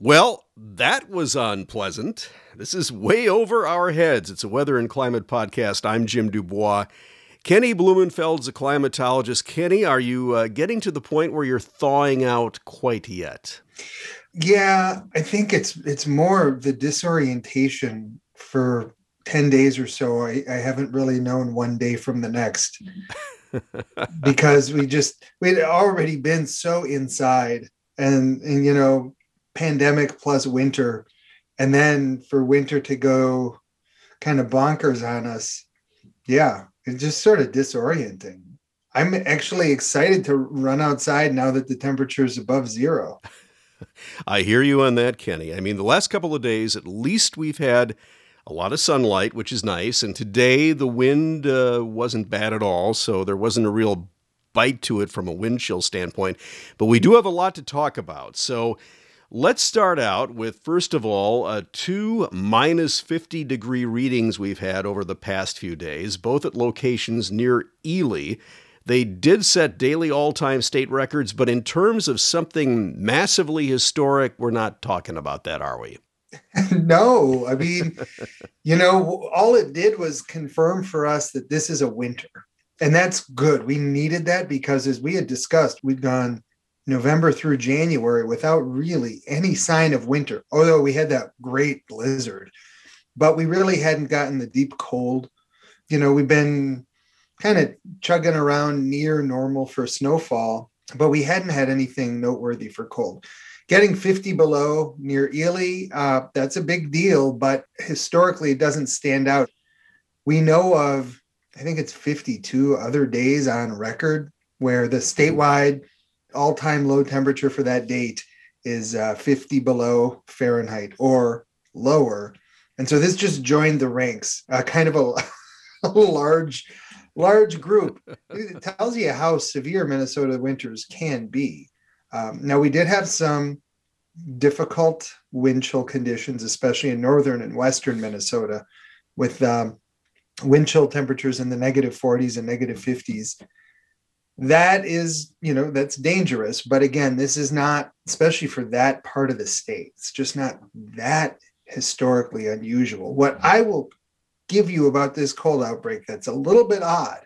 Well, that was unpleasant. This is way over our heads. It's a weather and climate podcast. I'm Jim Dubois. Kenny Blumenfeld's a climatologist. Kenny, are you uh, getting to the point where you're thawing out quite yet? Yeah, I think it's it's more the disorientation for 10 days or so. I, I haven't really known one day from the next because we just we'd already been so inside and and you know pandemic plus winter. And then for winter to go kind of bonkers on us yeah it's just sort of disorienting. I'm actually excited to run outside now that the temperature is above zero. I hear you on that kenny. I mean the last couple of days at least we've had a lot of sunlight which is nice. And today the wind uh, wasn't bad at all. So there wasn't a real bite to it from a wind chill standpoint. But we do have a lot to talk about. So Let's start out with, first of all, uh, two minus 50 degree readings we've had over the past few days, both at locations near Ely. They did set daily all time state records, but in terms of something massively historic, we're not talking about that, are we? no, I mean, you know, all it did was confirm for us that this is a winter. And that's good. We needed that because, as we had discussed, we'd gone November through January without really any sign of winter, although we had that great blizzard, but we really hadn't gotten the deep cold. You know, we've been kind of chugging around near normal for snowfall, but we hadn't had anything noteworthy for cold. Getting 50 below near Ely, uh, that's a big deal, but historically it doesn't stand out. We know of, I think it's 52 other days on record where the statewide all time low temperature for that date is uh, 50 below Fahrenheit or lower. And so this just joined the ranks, uh, kind of a, a large, large group. It tells you how severe Minnesota winters can be. Um, now, we did have some difficult wind chill conditions, especially in northern and western Minnesota, with um, wind chill temperatures in the negative 40s and negative 50s that is you know that's dangerous. But again this is not especially for that part of the state it's just not that historically unusual. What mm-hmm. i will give you about this cold outbreak that's a little bit odd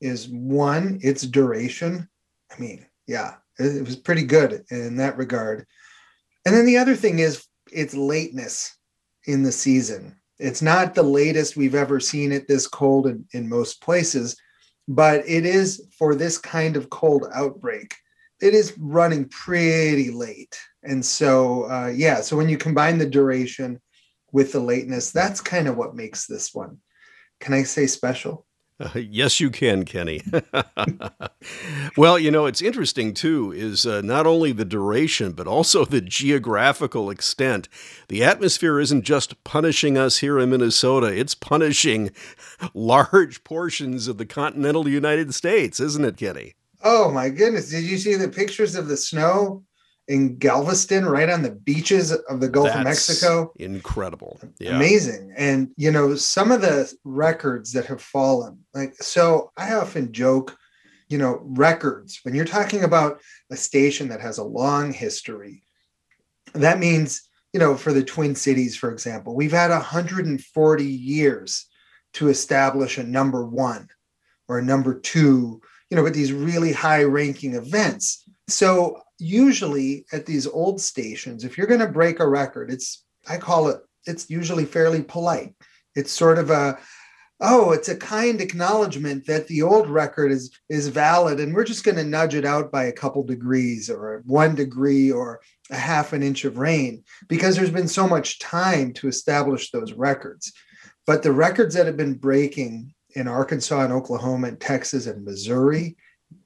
is one its duration. I mean yeah it, was pretty good in that regard. And then the other thing is its lateness in the season. It's not the latest we've ever seen it this cold in, in most places but it is for this kind of cold outbreak it is running pretty late. And so uh, yeah so when you combine the duration with the lateness that's kind of what makes this one. Can i say special uh, yes, you can, Kenny. well, you know, it's interesting too, is uh, not only the duration, but also the geographical extent. The atmosphere isn't just punishing us here in Minnesota, it's punishing large portions of the continental United States, isn't it, Kenny? Oh, my goodness. Did you see the pictures of the snow? In Galveston, right on the beaches of the Gulf That's of Mexico. Incredible. Yeah. Amazing. And, you know, some of the records that have fallen, like, so I often joke, you know, records, when you're talking about a station that has a long history, that means, you know, for the Twin Cities, for example, we've had 140 years to establish a number one or a number two, you know, with these really high ranking events. So usually at these old stations, if you're going to break a record, it's, I call it, it's usually fairly polite. It's sort of a, oh, it's a kind acknowledgement that the old record is is valid, and we're just going to nudge it out by a couple degrees or one degree or a half an inch of rain because there's been so much time to establish those records. But the records that have been breaking in Arkansas and Oklahoma and Texas and Missouri,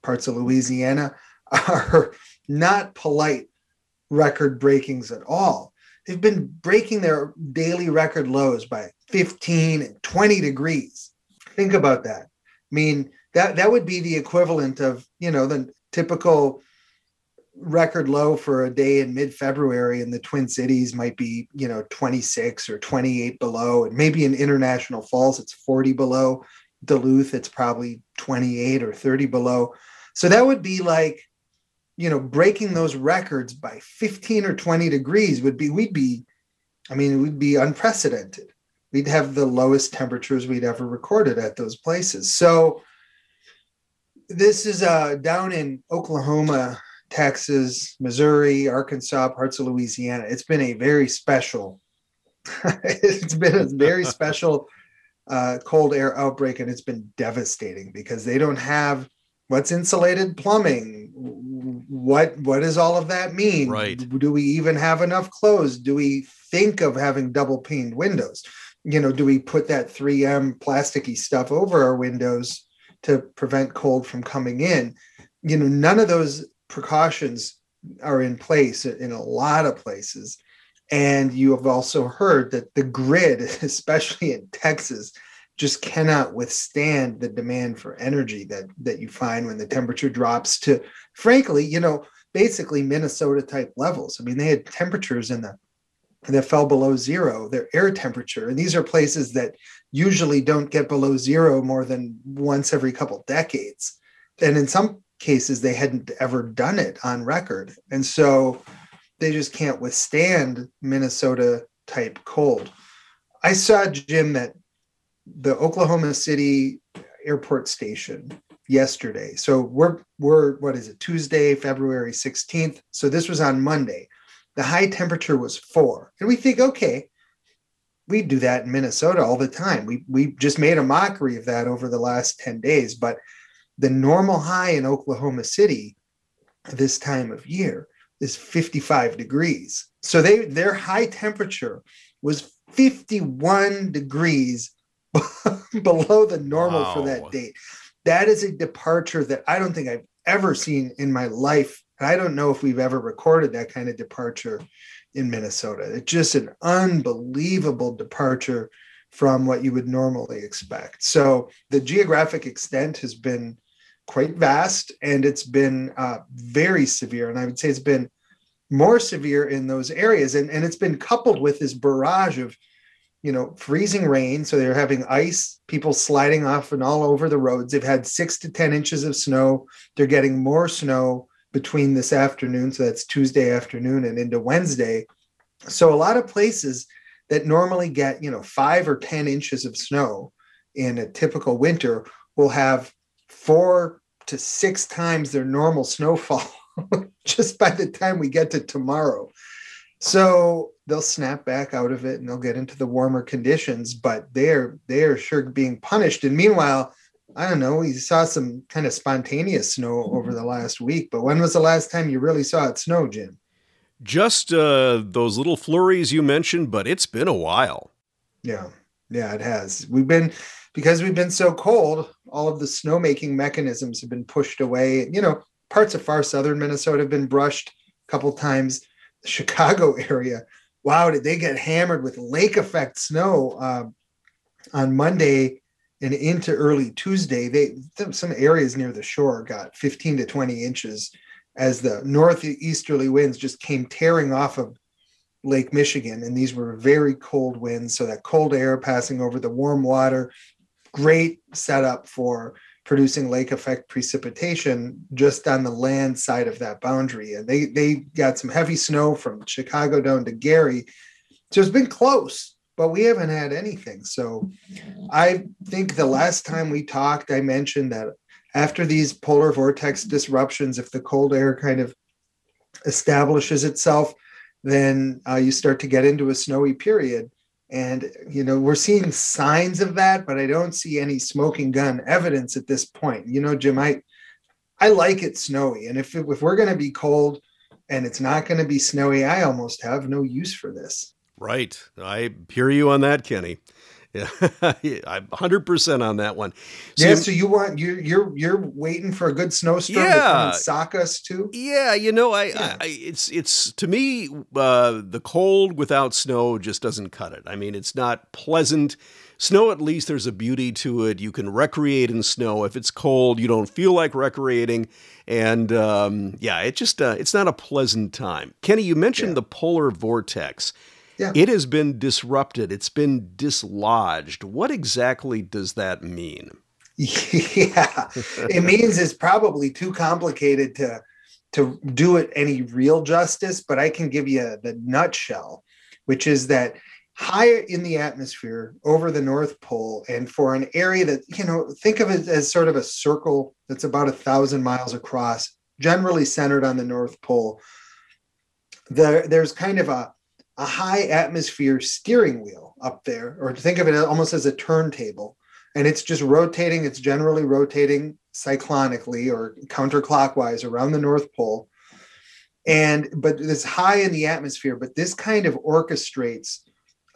parts of Louisiana, are not polite record breakings at all. They've been breaking their daily record lows by 15 and 20 degrees. Think about that. I mean, that that would be the equivalent of, you know, the typical record low for a day in mid-February in the Twin Cities might be, you know, 26 or 28 below, and maybe in International Falls it's 40 below. Duluth it's probably 28 or 30 below. So that would be like you know, breaking those records by 15 or 20 degrees would be, we'd be, I mean, we'd be unprecedented. We'd have the lowest temperatures we'd ever recorded at those places. So this is uh, down in Oklahoma, Texas, Missouri, Arkansas, parts of Louisiana. It's been a very special, it's been a very special uh, cold air outbreak, and it's been devastating because they don't have what's insulated plumbing? What what does all of that mean? Right. Do we even have enough clothes? Do we think of having double paned windows? You know do we put that 3m plasticky stuff over our windows to prevent cold from coming in? You know none of those precautions are in place in a lot of places. And you have also heard that the grid especially in texas just cannot withstand the demand for energy that that you find when the temperature drops to frankly you know basically minnesota type levels. I mean they had temperatures in the that fell below zero their air temperature. And these are places that usually don't get below zero more than once every couple decades. And in some cases they hadn't ever done it on record. And so they just can't withstand minnesota type cold. I saw jim that the Oklahoma City airport station yesterday. So we're we're what is it? Tuesday, February 16th. So this was on Monday. The high temperature was 4. And we think okay, we do that in Minnesota all the time. We we just made a mockery of that over the last 10 days, but the normal high in Oklahoma City this time of year is 55 degrees. So they their high temperature was 51 degrees below the normal wow. for that date. That is a departure that I don't think I've ever seen in my life. And I don't know if we've ever recorded that kind of departure in Minnesota. It's just an unbelievable departure from what you would normally expect. So the geographic extent has been quite vast and it's been uh, very severe. And I would say it's been more severe in those areas. And, and it's been coupled with this barrage of you know, freezing rain. So they're having ice, people sliding off and all over the roads. They've had six to 10 inches of snow. They're getting more snow between this afternoon. So that's Tuesday afternoon and into Wednesday. So a lot of places that normally get, you know, five or 10 inches of snow in a typical winter will have four to six times their normal snowfall just by the time we get to tomorrow. So they'll snap back out of it and they'll get into the warmer conditions, but they're they're sure being punished. And meanwhile, I don't know, we saw some kind of spontaneous snow over the last week, but when was the last time you really saw it snow, Jim? Just uh, those little flurries you mentioned, but it's been a while. Yeah, yeah, it has. We've been because we've been so cold. All of the snowmaking mechanisms have been pushed away. You know, parts of far southern Minnesota have been brushed a couple times the Chicago area. Wow, did they get hammered with lake effect snow uh, on Monday and into early Tuesday? They some areas near the shore got 15 to 20 inches as the northeasterly winds just came tearing off of Lake Michigan, and these were very cold winds. So that cold air passing over the warm water, great setup for producing lake effect precipitation just on the land side of that boundary. And they they got some heavy snow from Chicago down to Gary. So it's been close, but we haven't had anything. So I think the last time we talked, I mentioned that after these polar vortex disruptions, if the cold air kind of establishes itself, then uh, you start to get into a snowy period and, you know, we're seeing signs of that, but I don't see any smoking gun evidence at this point. You know, Jim, I, I like it snowy. And if, if we're going to be cold and it's not going to be snowy, I almost have no use for this. Right. I hear you on that, Kenny. Yeah, I'm 100% on that one. So, yeah, so you want you you're you're waiting for a good snowstorm yeah, to come and sock us too? Yeah, you know, I, yeah. I it's it's to me uh, the cold without snow just doesn't cut it. I mean, it's not pleasant. Snow, at least there's a beauty to it. You can recreate in snow. If it's cold, you don't feel like recreating, and um, yeah, it just uh, it's not a pleasant time. Kenny, you mentioned yeah. the polar vortex. Yeah. It has been disrupted, it's been dislodged. What exactly does that mean? Yeah, it means it's probably too complicated to to do it any real justice, but I can give you the nutshell, which is that high in the atmosphere over the North Pole, and for an area that, you know, think of it as sort of a circle that's about a thousand miles across, generally centered on the North Pole. There, there's kind of a, a high atmosphere steering wheel up there, or think of it almost as a turntable. And it's just rotating, it's generally rotating cyclonically or counterclockwise around the North Pole. And but it's high in the atmosphere, but this kind of orchestrates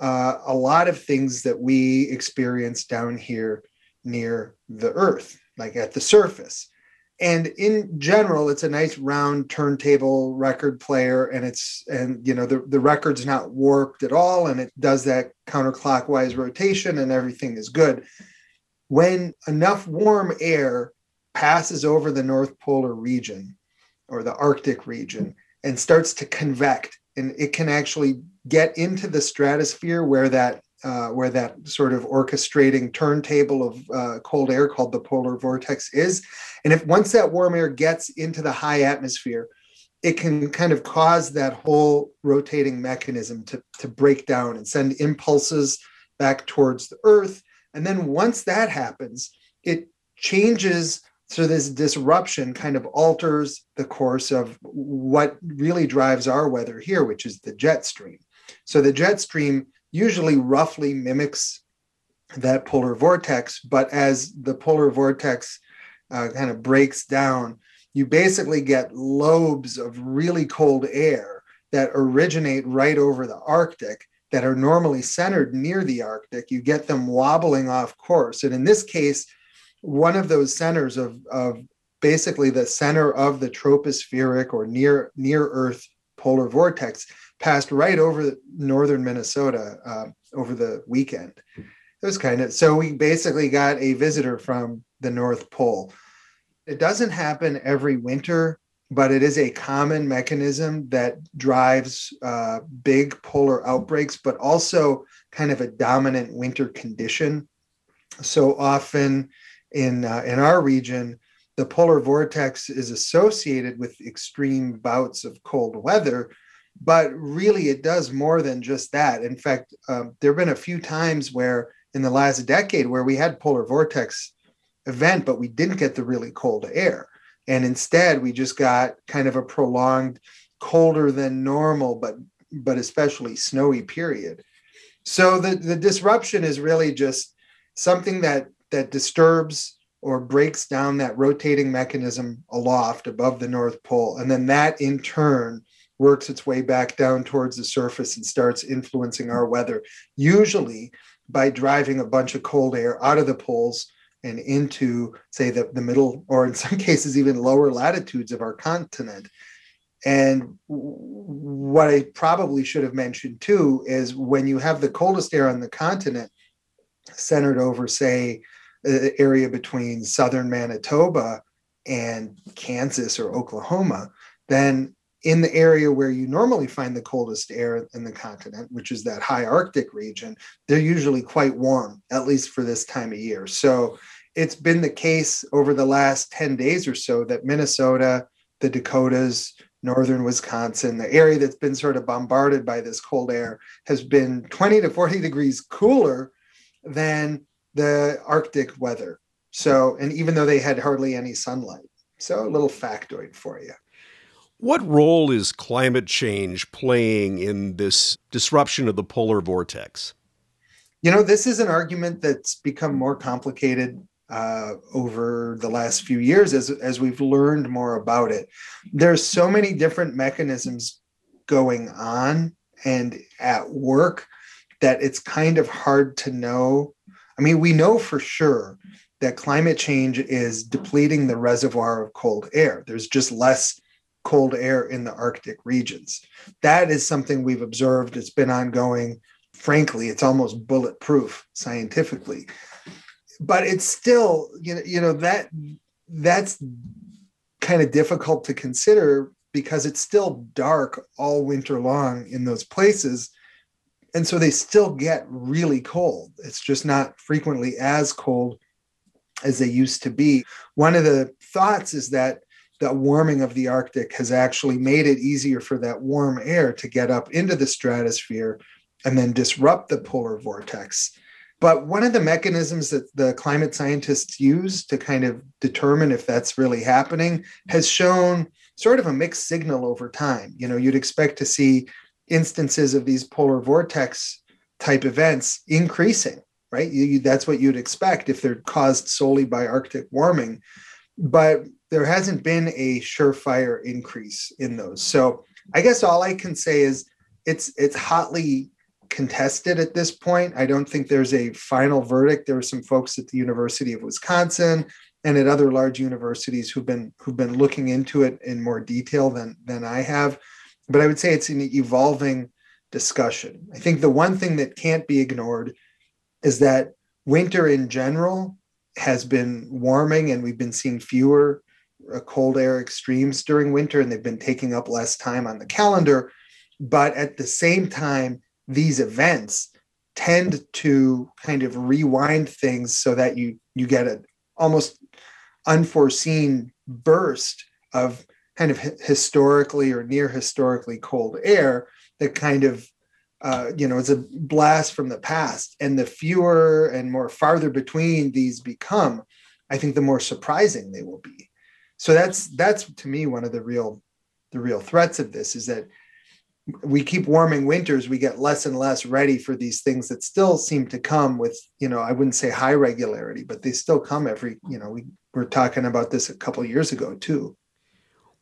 uh, a lot of things that we experience down here near the Earth, like at the surface. And in general, it's a nice round turntable record player, and it's and you know the, the record's not warped at all, and it does that counterclockwise rotation, and everything is good. When enough warm air passes over the North Polar region or the Arctic region and starts to convect, and it can actually get into the stratosphere where that uh, where that sort of orchestrating turntable of uh, cold air called the polar vortex is. And if once that warm air gets into the high atmosphere, it can kind of cause that whole rotating mechanism to, to break down and send impulses back towards the Earth. And then once that happens, it changes so this disruption kind of alters the course of what really drives our weather here, which is the jet stream. So the jet stream usually roughly mimics that polar vortex, but as the polar vortex uh, kind of breaks down, you basically get lobes of really cold air that originate right over the Arctic that are normally centered near the Arctic. You get them wobbling off course. And in this case, one of those centers of, of basically the center of the tropospheric or near near Earth polar vortex passed right over northern Minnesota uh, over the weekend. It was kind of so we basically got a visitor from the North Pole. It doesn't happen every winter, but it is a common mechanism that drives uh, big polar outbreaks, but also kind of a dominant winter condition. So often in uh, in our region, the polar vortex is associated with extreme bouts of cold weather, but really it does more than just that. In fact, um, there have been a few times where in the last decade where we had polar vortex event, but we didn't get the really cold air, and instead we just got kind of a prolonged colder than normal, but but especially snowy period. So the the disruption is really just something that that disturbs or breaks down that rotating mechanism aloft above the North Pole. And then that in turn works its way back down towards the surface and starts influencing our weather, usually by driving a bunch of cold air out of the poles and into, say, the, the middle, or in some cases, even lower latitudes of our continent. And what I probably should have mentioned too is when you have the coldest air on the continent centered over, say, the area between southern Manitoba and Kansas or Oklahoma, then in the area where you normally find the coldest air in the continent, which is that high Arctic region, they're usually quite warm, at least for this time of year. So it's been the case over the last 10 days or so that Minnesota, the Dakotas, northern Wisconsin, the area that's been sort of bombarded by this cold air, has been 20 to 40 degrees cooler than the Arctic weather. So, and even though they had hardly any sunlight. So, a little factoid for you. What role is climate change playing in this disruption of the polar vortex? You know, this is an argument that's become more complicated uh, over the last few years as, as we've learned more about it. There's so many different mechanisms going on and at work that it's kind of hard to know I mean, we know for sure that climate change is depleting the reservoir of cold air. There's just less cold air in the Arctic regions. That is something we've observed. It's been ongoing. Frankly, it's almost bulletproof scientifically. But it's still, you know, you know that that's kind of difficult to consider because it's still dark all winter long in those places and so they still get really cold. It's just not frequently as cold as they used to be. One of the thoughts is that the warming of the Arctic has actually made it easier for that warm air to get up into the stratosphere and then disrupt the polar vortex. But one of the mechanisms that the climate scientists use to kind of determine if that's really happening has shown sort of a mixed signal over time. You know, you'd expect to see instances of these polar vortex type events increasing, right? You, you, that's what you'd expect if they're caused solely by Arctic warming. But there hasn't been a surefire increase in those. So I guess all I can say is it's it's hotly contested at this point. I don't think there's a final verdict. There are some folks at the University of Wisconsin and at other large universities who've been who've been looking into it in more detail than than I have. But I would say it's an evolving discussion. I think the one thing that can't be ignored is that winter in general has been warming and we've been seeing fewer cold air extremes during winter and they've been taking up less time on the calendar. But at the same time, these events tend to kind of rewind things so that you you get an almost unforeseen burst of kind of historically or near historically cold air that kind of uh, you know, it's a blast from the past. And the fewer and more farther between these become, I think the more surprising they will be. So that's that's to me one of the real the real threats of this is that we keep warming winters, we get less and less ready for these things that still seem to come with, you know, I wouldn't say high regularity, but they still come every, you know, we were talking about this a couple years ago too.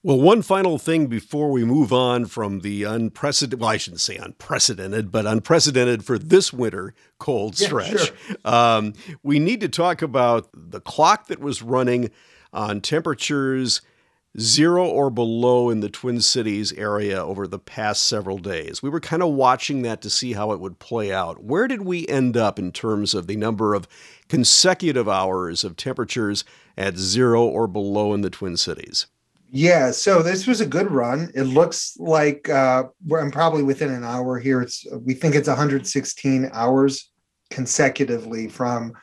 Well, one final thing before we move on from the unprecedented, well, I shouldn't say unprecedented, but unprecedented for this winter cold stretch. Yeah, sure. um, we need to talk about the clock that was running on temperatures zero or below in the Twin Cities area over the past several days. We were kind of watching that to see how it would play out. Where did we end up in terms of the number of consecutive hours of temperatures at zero or below in the Twin Cities? Yeah, so this was a good run. It looks like uh, I'm probably within an hour here. It's we think it's 116 hours consecutively from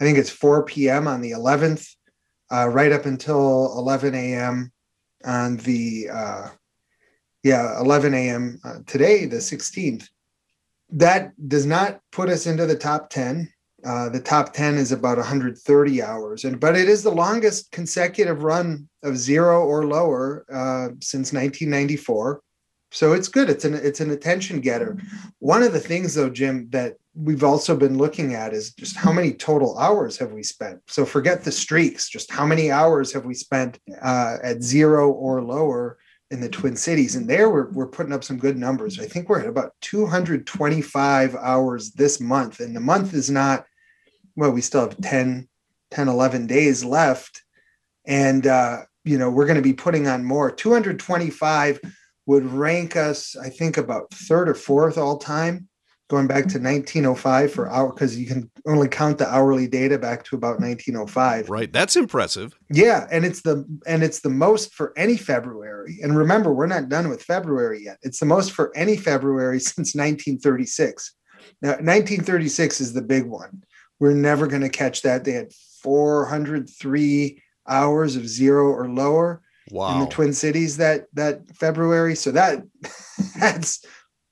I think it's 4 p.m. on the 11th, uh, right up until 11 a.m. on the uh, yeah 11 a.m. Uh, today, the 16th. That does not put us into the top 10. Uh, the top 10 is about 130 hours, and but it is the longest consecutive run of zero or lower uh, since 1994. So it's good. It's an it's an attention getter. One of the things, though, Jim, that we've also been looking at is just how many total hours have we spent. So forget the streaks. Just how many hours have we spent uh, at zero or lower in the Twin Cities? And there we're we're putting up some good numbers. I think we're at about 225 hours this month, and the month is not well, we still have 10, 10, 11 days left. And, uh, you know, we're going to be putting on more. 225 would rank us, I think, about third or fourth all time, going back to 1905 for hour, because you can only count the hourly data back to about 1905. Right. That's impressive. Yeah. And it's the, and it's the most for any February. And remember, we're not done with February yet. It's the most for any February since 1936. Now, 1936 is the big one. We're never going to catch that. They had 403 hours of zero or lower wow. in the Twin Cities that that February. So that that's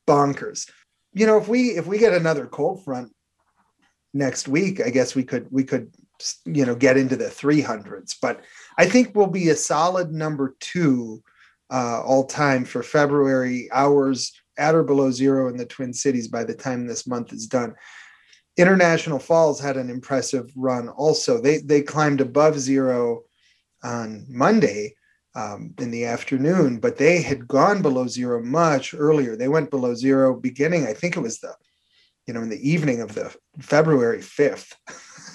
bonkers. You know, if we if we get another cold front next week, I guess we could we could you know get into the 300s. But I think we'll be a solid number two uh, all time for February hours at or below zero in the Twin Cities by the time this month is done. International Falls had an impressive run also. They they climbed above zero on Monday um, in the afternoon, but they had gone below zero much earlier. They went below zero beginning, I think it was the, you know, in the evening of the February 5th.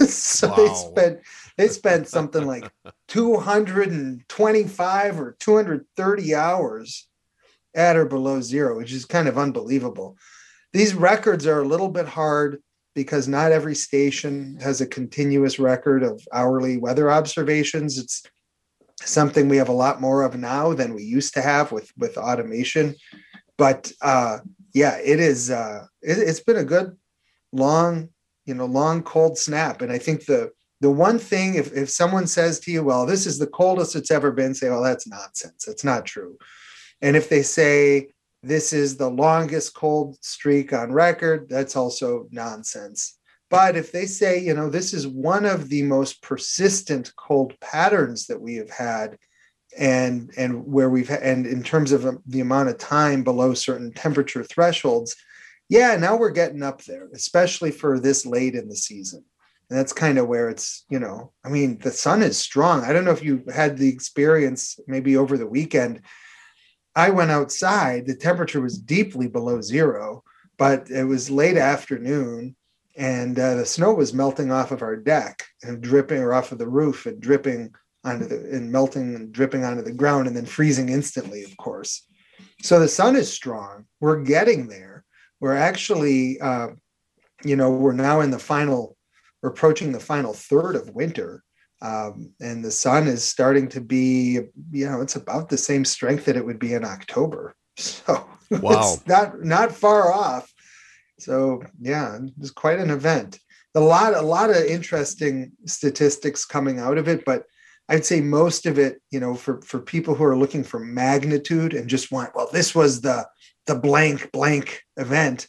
so wow. they spent they spent something like 225 or 230 hours at or below zero, which is kind of unbelievable. These records are a little bit hard because not every station has a continuous record of hourly weather observations. It's something we have a lot more of now than we used to have with with automation. But uh, yeah, it is. Uh, it, it's been a good long, you know, long cold snap, and I think the the one thing if, if someone says to you well this is the coldest it's ever been say well that's nonsense it's not true and if they say this is the longest cold streak on record that's also nonsense but if they say you know this is one of the most persistent cold patterns that we have had and and where we've and in terms of um, the amount of time below certain temperature thresholds yeah now we're getting up there especially for this late in the season. And that's kind of where it's you know i mean the sun is strong. I don't know if you had the experience maybe over the weekend. I went outside the temperature was deeply below zero but it was late afternoon and uh, the snow was melting off of our deck and dripping or off of the roof and dripping onto the and melting and dripping onto the ground and then freezing instantly of course. So the sun is strong. We're getting there. We're actually uh, you know we're now in the final we're approaching the final third of winter um, and the sun is starting to be you know it's about the same strength that it would be in october. So wow. it's not not far off so yeah it's quite an event a lot a lot of interesting statistics coming out of it but i'd say most of it you know for for people who are looking for magnitude and just want well this was the the blank blank event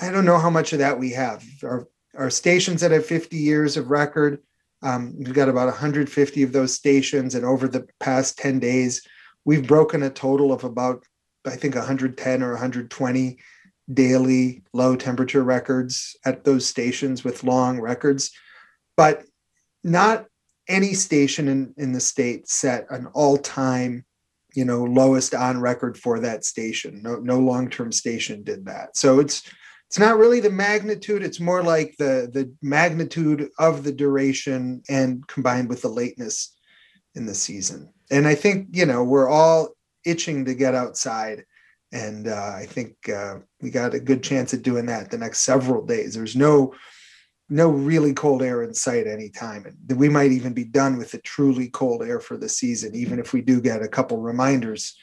i don't know how much of that we have our our stations that have 50 years of record. Um, we've got about 150 of those stations, and over the past 10 days, we've broken a total of about, I think, 110 or 120 daily low temperature records at those stations with long records. But not any station in, in the state set an all-time you know lowest on record for that station no no long-term station did that so it's it's not really the magnitude it's more like the the magnitude of the duration and combined with the lateness in the season and i think you know we're all itching to get outside and uh, i think uh, we got a good chance at doing that the next several days there's no no really cold air in sight anytime and we might even be done with the truly cold air for the season even if we do get a couple reminders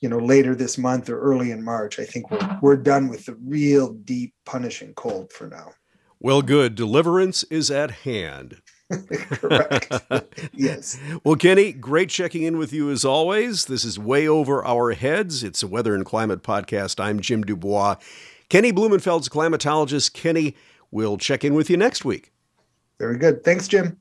you know later this month or early in March. I think we're we're done with the real deep punishing cold for now. Well, good. Deliverance is at hand. Correct. yes. Well, Kenny, great checking in with you as always. This is way over our heads. It's a weather and climate podcast. I'm Jim Dubois. Kenny Blumenfeld's climatologist. Kenny, we'll check in with you next week. Very good. Thanks, Jim.